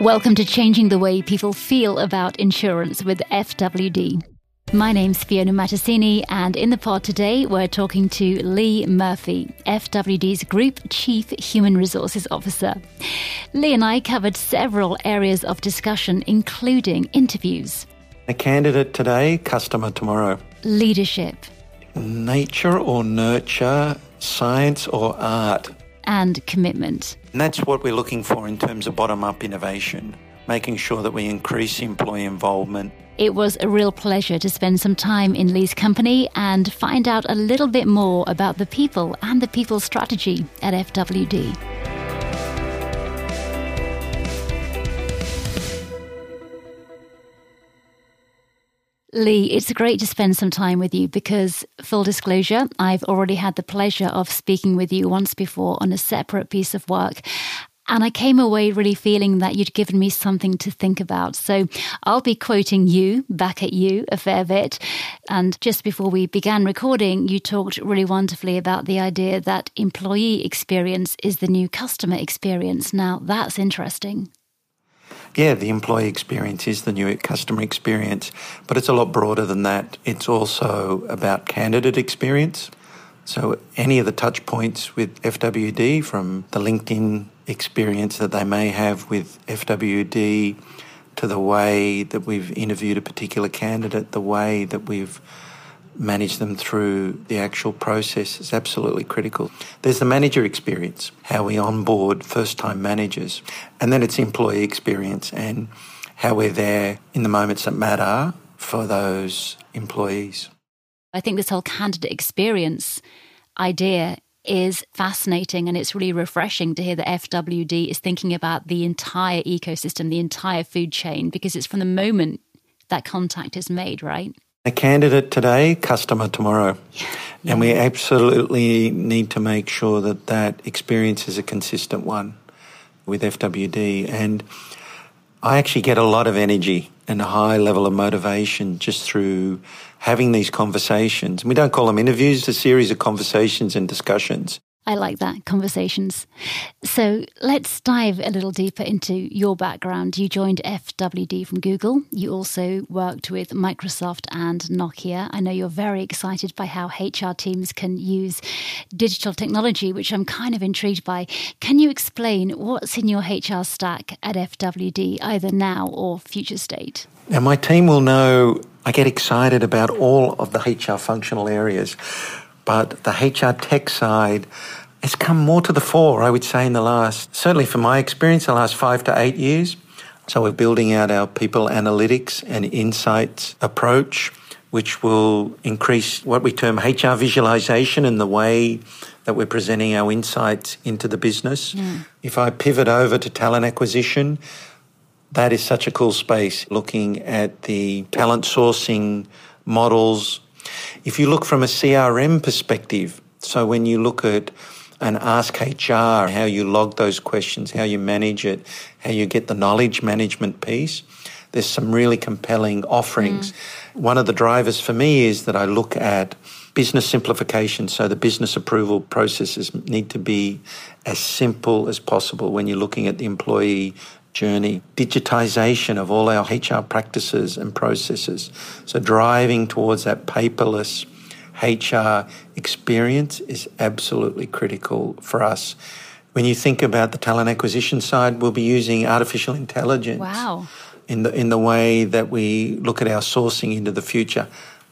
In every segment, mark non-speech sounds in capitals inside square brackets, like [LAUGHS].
Welcome to Changing the Way People Feel About Insurance with FWD. My name's Fiona Mattasini, and in the pod today, we're talking to Lee Murphy, FWD's Group Chief Human Resources Officer. Lee and I covered several areas of discussion, including interviews, a candidate today, customer tomorrow, leadership, nature or nurture, science or art, and commitment. And that's what we're looking for in terms of bottom up innovation, making sure that we increase employee involvement. It was a real pleasure to spend some time in Lee's company and find out a little bit more about the people and the people strategy at FWD. Lee, it's great to spend some time with you because, full disclosure, I've already had the pleasure of speaking with you once before on a separate piece of work. And I came away really feeling that you'd given me something to think about. So I'll be quoting you back at you a fair bit. And just before we began recording, you talked really wonderfully about the idea that employee experience is the new customer experience. Now, that's interesting yeah, the employee experience is the new customer experience, but it's a lot broader than that. It's also about candidate experience. So, any of the touch points with FWD, from the LinkedIn experience that they may have with FWD to the way that we've interviewed a particular candidate, the way that we've manage them through the actual process is absolutely critical. There's the manager experience, how we onboard first time managers, and then it's employee experience and how we're there in the moments that matter for those employees. I think this whole candidate experience idea is fascinating and it's really refreshing to hear that FWD is thinking about the entire ecosystem, the entire food chain, because it's from the moment that contact is made, right? A candidate today, customer tomorrow. Yeah. And we absolutely need to make sure that that experience is a consistent one with FWD. And I actually get a lot of energy and a high level of motivation just through having these conversations. We don't call them interviews, a series of conversations and discussions. I like that, conversations. So let's dive a little deeper into your background. You joined FWD from Google. You also worked with Microsoft and Nokia. I know you're very excited by how HR teams can use digital technology, which I'm kind of intrigued by. Can you explain what's in your HR stack at FWD, either now or future state? Now, my team will know I get excited about all of the HR functional areas but the HR tech side has come more to the fore, I would say, in the last, certainly from my experience, the last five to eight years. So we're building out our people analytics and insights approach, which will increase what we term HR visualization and the way that we're presenting our insights into the business. Mm. If I pivot over to talent acquisition, that is such a cool space looking at the talent sourcing models, if you look from a CRM perspective, so when you look at an Ask HR, how you log those questions, how you manage it, how you get the knowledge management piece, there's some really compelling offerings. Mm. One of the drivers for me is that I look at business simplification. So the business approval processes need to be as simple as possible when you're looking at the employee journey, digitization of all our HR practices and processes. So, driving towards that paperless HR experience is absolutely critical for us. When you think about the talent acquisition side, we'll be using artificial intelligence. Wow. In the, in the way that we look at our sourcing into the future.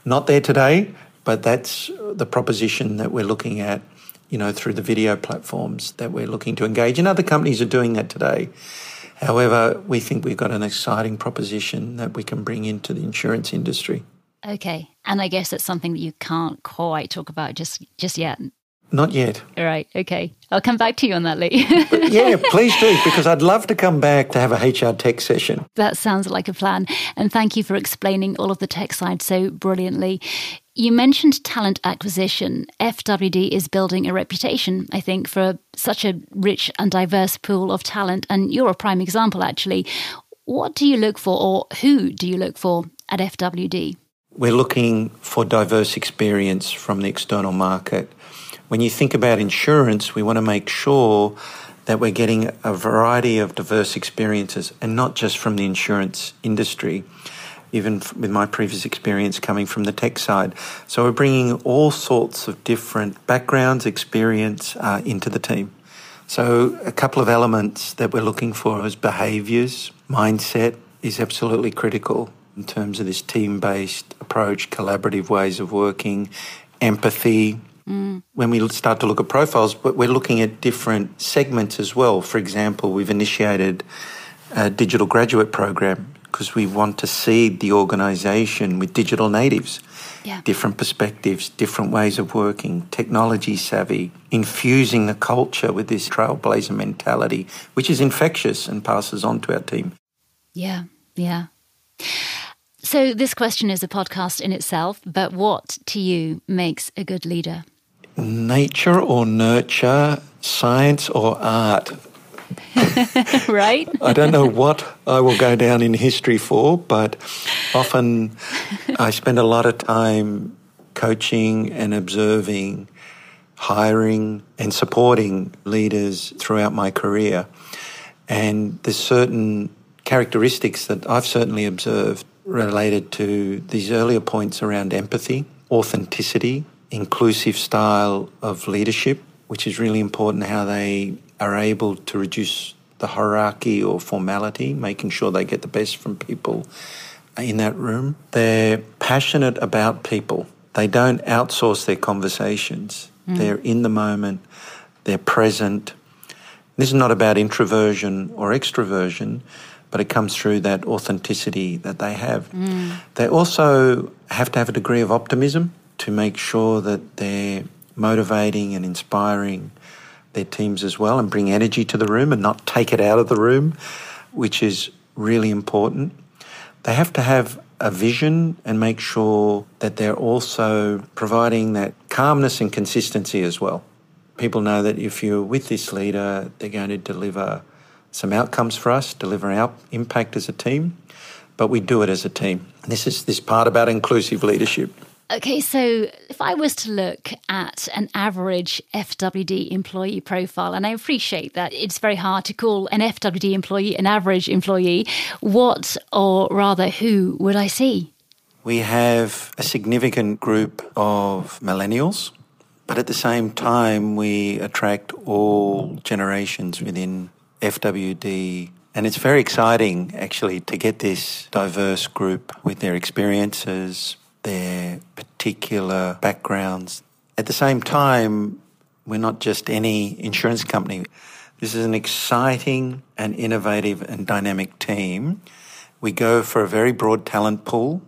Not there today, but that's the proposition that we're looking at, you know, through the video platforms that we're looking to engage. And other companies are doing that today. However, we think we've got an exciting proposition that we can bring into the insurance industry. Okay. And I guess that's something that you can't quite talk about just just yet. Not yet. All right. Okay. I'll come back to you on that, Lee. [LAUGHS] yeah, please do, because I'd love to come back to have a HR tech session. That sounds like a plan. And thank you for explaining all of the tech side so brilliantly. You mentioned talent acquisition. FWD is building a reputation, I think, for such a rich and diverse pool of talent. And you're a prime example, actually. What do you look for, or who do you look for at FWD? We're looking for diverse experience from the external market. When you think about insurance, we want to make sure that we're getting a variety of diverse experiences and not just from the insurance industry, even with my previous experience coming from the tech side. So we're bringing all sorts of different backgrounds, experience uh, into the team. So a couple of elements that we're looking for is behaviors, mindset is absolutely critical in terms of this team-based approach, collaborative ways of working, empathy, Mm. When we start to look at profiles, but we're looking at different segments as well. For example, we've initiated a digital graduate program because we want to seed the organisation with digital natives. Yeah. Different perspectives, different ways of working, technology savvy, infusing the culture with this trailblazer mentality, which is infectious and passes on to our team. Yeah, yeah. So, this question is a podcast in itself, but what to you makes a good leader? nature or nurture, science or art. [LAUGHS] right? [LAUGHS] I don't know what I will go down in history for, but often [LAUGHS] I spend a lot of time coaching and observing, hiring and supporting leaders throughout my career. And there's certain characteristics that I've certainly observed related to these earlier points around empathy, authenticity, inclusive style of leadership, which is really important how they are able to reduce the hierarchy or formality, making sure they get the best from people in that room. They're passionate about people. They don't outsource their conversations. Mm. They're in the moment. They're present. This is not about introversion or extroversion, but it comes through that authenticity that they have. Mm. They also have to have a degree of optimism to make sure that they're motivating and inspiring their teams as well and bring energy to the room and not take it out of the room, which is really important. They have to have a vision and make sure that they're also providing that calmness and consistency as well. People know that if you're with this leader, they're going to deliver some outcomes for us, deliver our impact as a team, but we do it as a team. This is this part about inclusive leadership. Okay, so if I was to look at an average FWD employee profile, and I appreciate that it's very hard to call an FWD employee an average employee, what or rather who would I see? We have a significant group of millennials, but at the same time, we attract all generations within FWD and it's very exciting, actually, to get this diverse group with their experiences, their particular backgrounds. At the same time, we're not just any insurance company. This is an exciting and innovative and dynamic team. We go for a very broad talent pool.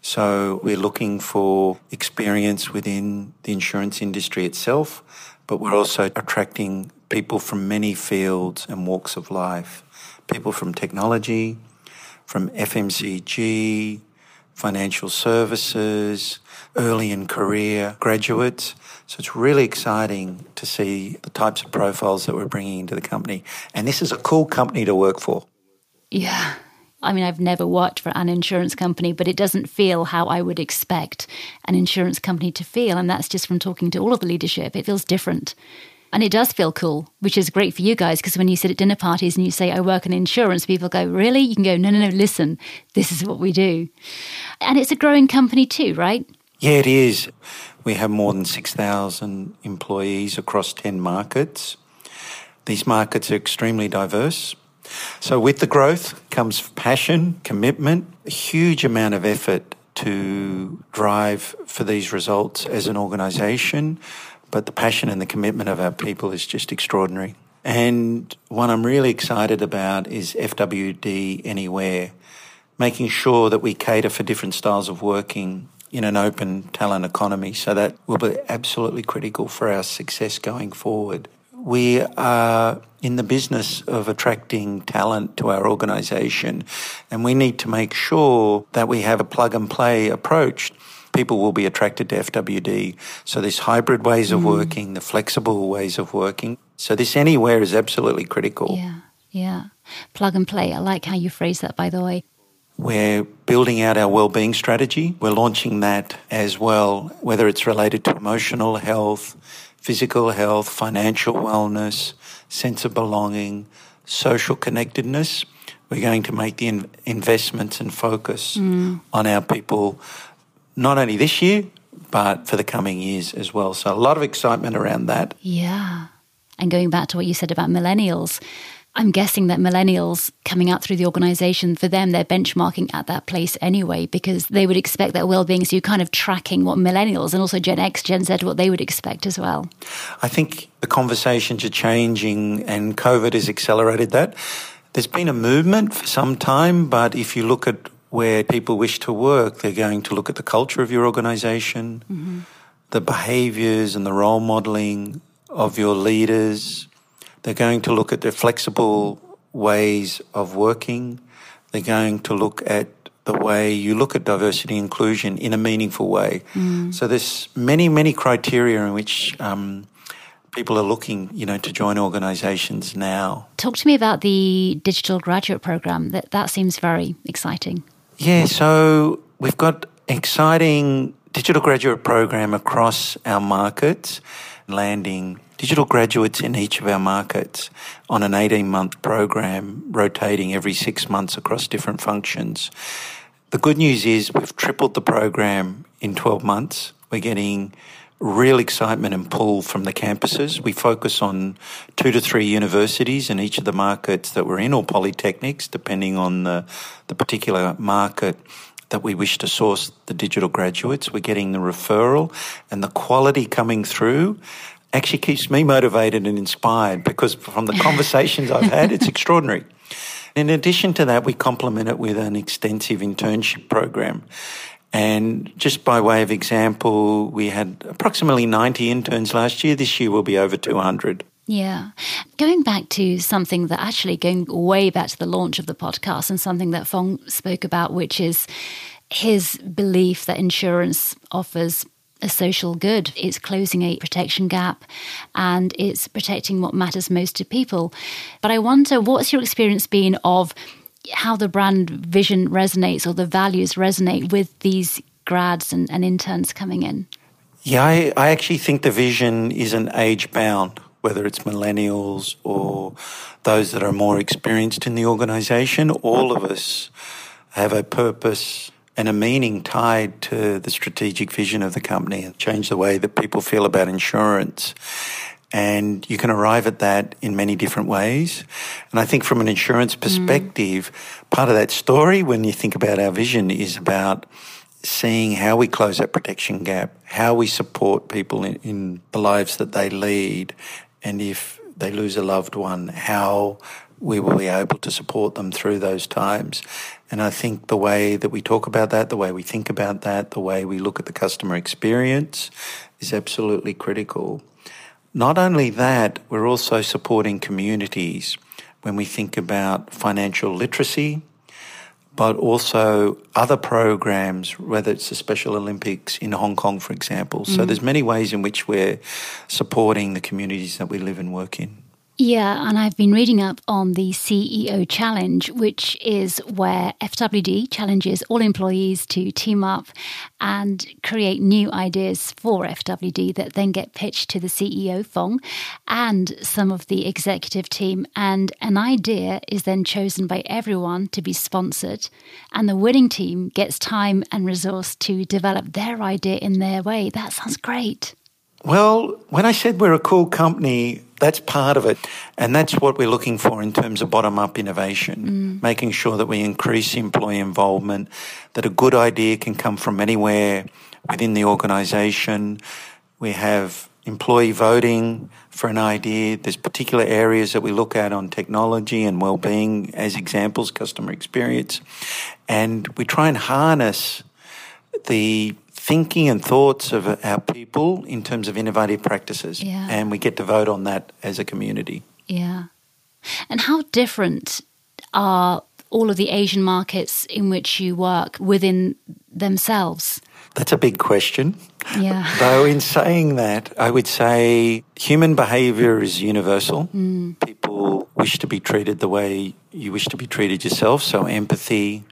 So we're looking for experience within the insurance industry itself, but we're also attracting people from many fields and walks of life. People from technology, from FMCG, financial services, early in career graduates. So it's really exciting to see the types of profiles that we're bringing into the company. And this is a cool company to work for. Yeah. I mean, I've never worked for an insurance company, but it doesn't feel how I would expect an insurance company to feel. And that's just from talking to all of the leadership. It feels different. And it does feel cool, which is great for you guys because when you sit at dinner parties and you say, I work in insurance, people go, Really? You can go, No, no, no, listen, this is what we do. And it's a growing company too, right? Yeah, it is. We have more than 6,000 employees across 10 markets. These markets are extremely diverse. So, with the growth comes passion, commitment, a huge amount of effort to drive for these results as an organisation but the passion and the commitment of our people is just extraordinary. And what I'm really excited about is FWD Anywhere, making sure that we cater for different styles of working in an open talent economy. So that will be absolutely critical for our success going forward. We are in the business of attracting talent to our organisation, and we need to make sure that we have a plug and play approach people will be attracted to FWD. So this hybrid ways of mm. working, the flexible ways of working. So this anywhere is absolutely critical. Yeah, yeah. Plug and play. I like how you phrase that, by the way. We're building out our well-being strategy. We're launching that as well, whether it's related to emotional health, physical health, financial wellness, sense of belonging, social connectedness. We're going to make the in- investments and focus mm. on our people, not only this year, but for the coming years as well. So a lot of excitement around that. Yeah. And going back to what you said about millennials, I'm guessing that millennials coming out through the organization, for them, they're benchmarking at that place anyway, because they would expect that well being. So you're kind of tracking what millennials and also Gen X, Gen Z, what they would expect as well. I think the conversations are changing and COVID has accelerated that. There's been a movement for some time, but if you look at where people wish to work, they're going to look at the culture of your organization, mm-hmm. the behaviors and the role modeling of your leaders. They're going to look at the flexible ways of working. They're going to look at the way you look at diversity and inclusion in a meaningful way. Mm. So there's many, many criteria in which um, people are looking, you know, to join organisations now. Talk to me about the digital graduate program. That that seems very exciting. Yeah, so we've got exciting digital graduate program across our markets, landing digital graduates in each of our markets on an 18 month program, rotating every six months across different functions. The good news is we've tripled the program in 12 months. We're getting real excitement and pull from the campuses. We focus on two to three universities in each of the markets that we're in, or polytechnics, depending on the, the particular market that we wish to source the digital graduates. We're getting the referral and the quality coming through actually keeps me motivated and inspired because from the conversations I've had, it's extraordinary. In addition to that, we complement it with an extensive internship program. And just by way of example, we had approximately 90 interns last year. This year will be over 200. Yeah. Going back to something that actually going way back to the launch of the podcast and something that Phong spoke about, which is his belief that insurance offers a social good. It's closing a protection gap and it's protecting what matters most to people. But I wonder, what's your experience been of how the brand vision resonates or the values resonate with these grads and, and interns coming in? Yeah, I, I actually think the vision isn't age bound, whether it's millennials or those that are more experienced in the organization. All of us have a purpose and a meaning tied to the strategic vision of the company and change the way that people feel about insurance. And you can arrive at that in many different ways. And I think from an insurance mm. perspective, mm. part of that story, when you think about our vision, is about seeing how we close that protection gap, how we support people in, in the lives that they lead, and if they lose a loved one, how we will be able to support them through those times. And I think the way that we talk about that, the way we think about that, the way we look at the customer experience is absolutely critical. Not only that, we're also supporting communities when we think about financial literacy, but also other programs, whether it's the Special Olympics in Hong Kong, for example. Mm. So there's many ways in which we're supporting the communities that we live and work in. Yeah, and I've been reading up on the CEO Challenge, which is where FWD challenges all employees to team up and create new ideas for FWD that then get pitched to the CEO, Phong, and some of the executive team. And an idea is then chosen by everyone to be sponsored, and the winning team gets time and resource to develop their idea in their way. That sounds great. Well, when I said we're a cool company, that's part of it. And that's what we're looking for in terms of bottom up innovation, mm. making sure that we increase employee involvement, that a good idea can come from anywhere within the organization. We have employee voting for an idea. There's particular areas that we look at on technology and well-being as examples, customer experience. And we try and harness the thinking and thoughts of our people in terms of innovative practices. Yeah. And we get to vote on that as a community. Yeah. And how different are all of the Asian markets in which you work within themselves? That's a big question. Yeah. [LAUGHS] Though, in saying that, I would say human behavior is universal. Mm. People wish to be treated the way you wish to be treated yourself. So, empathy,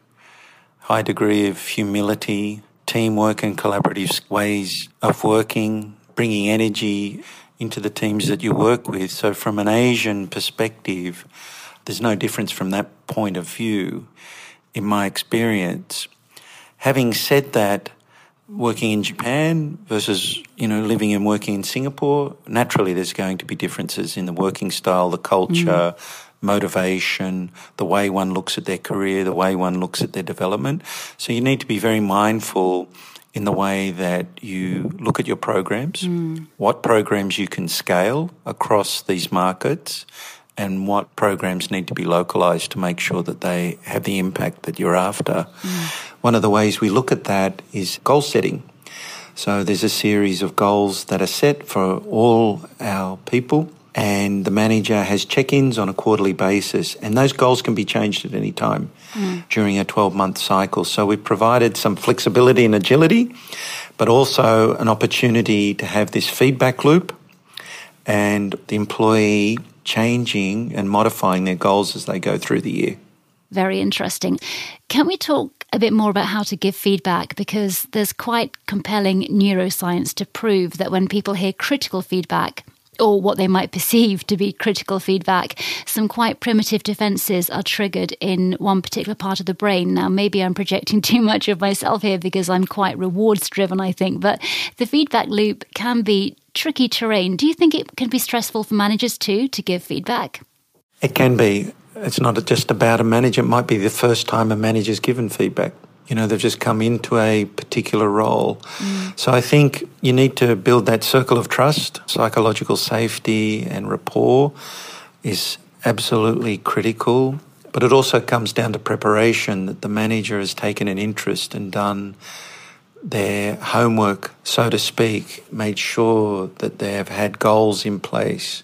high degree of humility, teamwork and collaborative ways of working, bringing energy into the teams that you work with. So, from an Asian perspective, there's no difference from that point of view, in my experience. Having said that, working in Japan versus, you know, living and working in Singapore, naturally there's going to be differences in the working style, the culture, mm. Motivation, the way one looks at their career, the way one looks at their development. So you need to be very mindful in the way that you look at your programs, mm. what programs you can scale across these markets, and what programs need to be localized to make sure that they have the impact that you're after. Mm. One of the ways we look at that is goal setting. So there's a series of goals that are set for all our people and the manager has check-ins on a quarterly basis and those goals can be changed at any time mm. during a 12-month cycle. So we've provided some flexibility and agility but also an opportunity to have this feedback loop and the employee changing and modifying their goals as they go through the year. Very interesting. Can we talk a bit more about how to give feedback? Because there's quite compelling neuroscience to prove that when people hear critical feedback, or what they might perceive to be critical feedback, some quite primitive defenses are triggered in one particular part of the brain. Now, maybe I'm projecting [LAUGHS] too much of myself here because I'm quite rewards driven, I think, but the feedback loop can be tricky terrain. Do you think it can be stressful for managers too to give feedback? It can be. It's not just about a manager. It might be the first time a manager's given feedback. You know, they've just come into a particular role. Mm. So I think you need to build that circle of trust. Psychological safety and rapport is absolutely critical. But it also comes down to preparation that the manager has taken an interest and done their homework, so to speak, made sure that they have had goals in place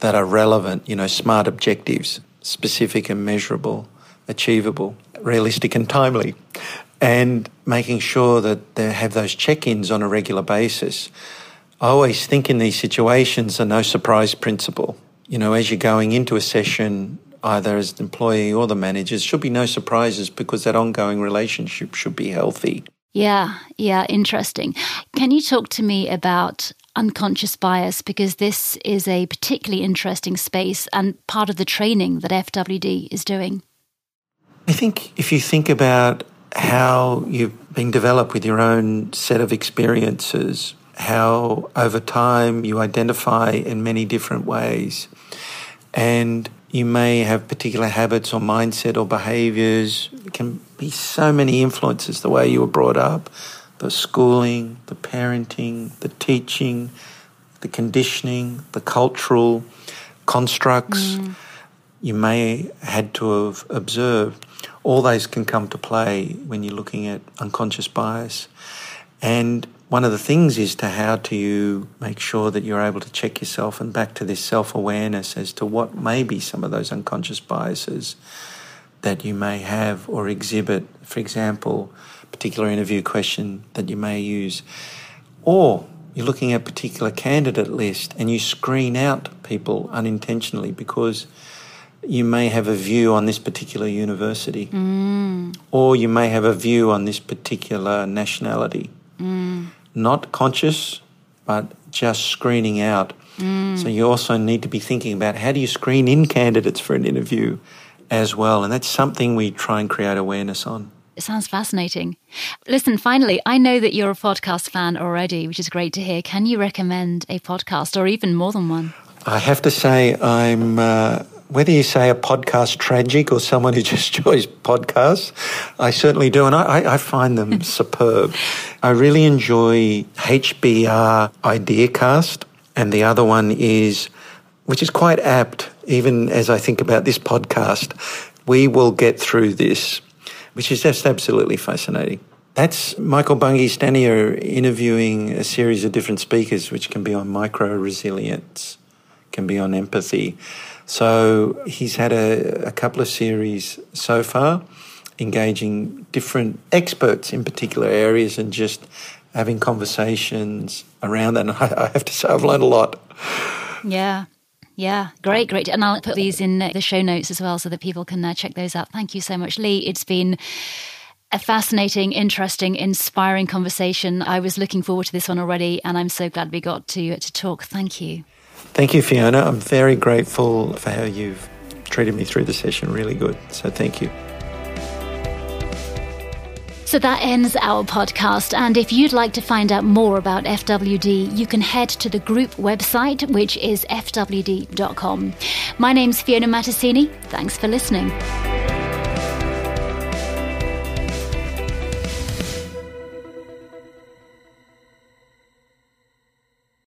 that are relevant, you know, smart objectives, specific and measurable, achievable, realistic and timely, and making sure that they have those check ins on a regular basis. I always think in these situations a no surprise principle. You know, as you're going into a session, either as the employee or the manager, should be no surprises because that ongoing relationship should be healthy. Yeah, yeah, interesting. Can you talk to me about unconscious bias? Because this is a particularly interesting space and part of the training that FWD is doing. I think if you think about how you've been developed with your own set of experiences, how over time you identify in many different ways, and you may have particular habits or mindset or behaviors. It can be so many influences the way you were brought up, the schooling, the parenting, the teaching, the conditioning, the cultural constructs mm. you may had to have observed. All those can come to play when you're looking at unconscious bias. And one of the things is to how do you make sure that you're able to check yourself and back to this self awareness as to what may be some of those unconscious biases that you may have or exhibit. For example, particular interview question that you may use. Or you're looking at a particular candidate list and you screen out people unintentionally because you may have a view on this particular university, mm. or you may have a view on this particular nationality. Mm not conscious, but just screening out. Mm. So you also need to be thinking about how do you screen in candidates for an interview as well. And that's something we try and create awareness on. It sounds fascinating. Listen, finally, I know that you're a podcast fan already, which is great to hear. Can you recommend a podcast or even more than one? I have to say, I'm uh, whether you say a podcast tragic or someone who [LAUGHS] just enjoys podcasts, I certainly do, and I, I find them [LAUGHS] superb. I really enjoy HBR Ideacast, and the other one is, which is quite apt, even as I think about this podcast, we will get through this, which is just absolutely fascinating. That's Michael Bungay Stanier interviewing a series of different speakers, which can be on micro resilience, can be on empathy. So he's had a, a couple of series so far, engaging different experts in particular areas and just having conversations around that. And [LAUGHS] I, I have to say, I've learned a lot. Yeah. Yeah, great, great. And I'll put these in the show notes as well so that people can uh, check those out. Thank you so much, Lee. It's been a fascinating, interesting, inspiring conversation. I was looking forward to this one already, and I'm so glad we got to, to talk. Thank you. Thank you, Fiona. I'm very grateful for how you've treated me through the session. Really good. So thank you. So that ends our podcast. And if you'd like to find out more about FWD, you can head to the group website, which is fwd.com. My name's Fiona Mattisini. Thanks for listening.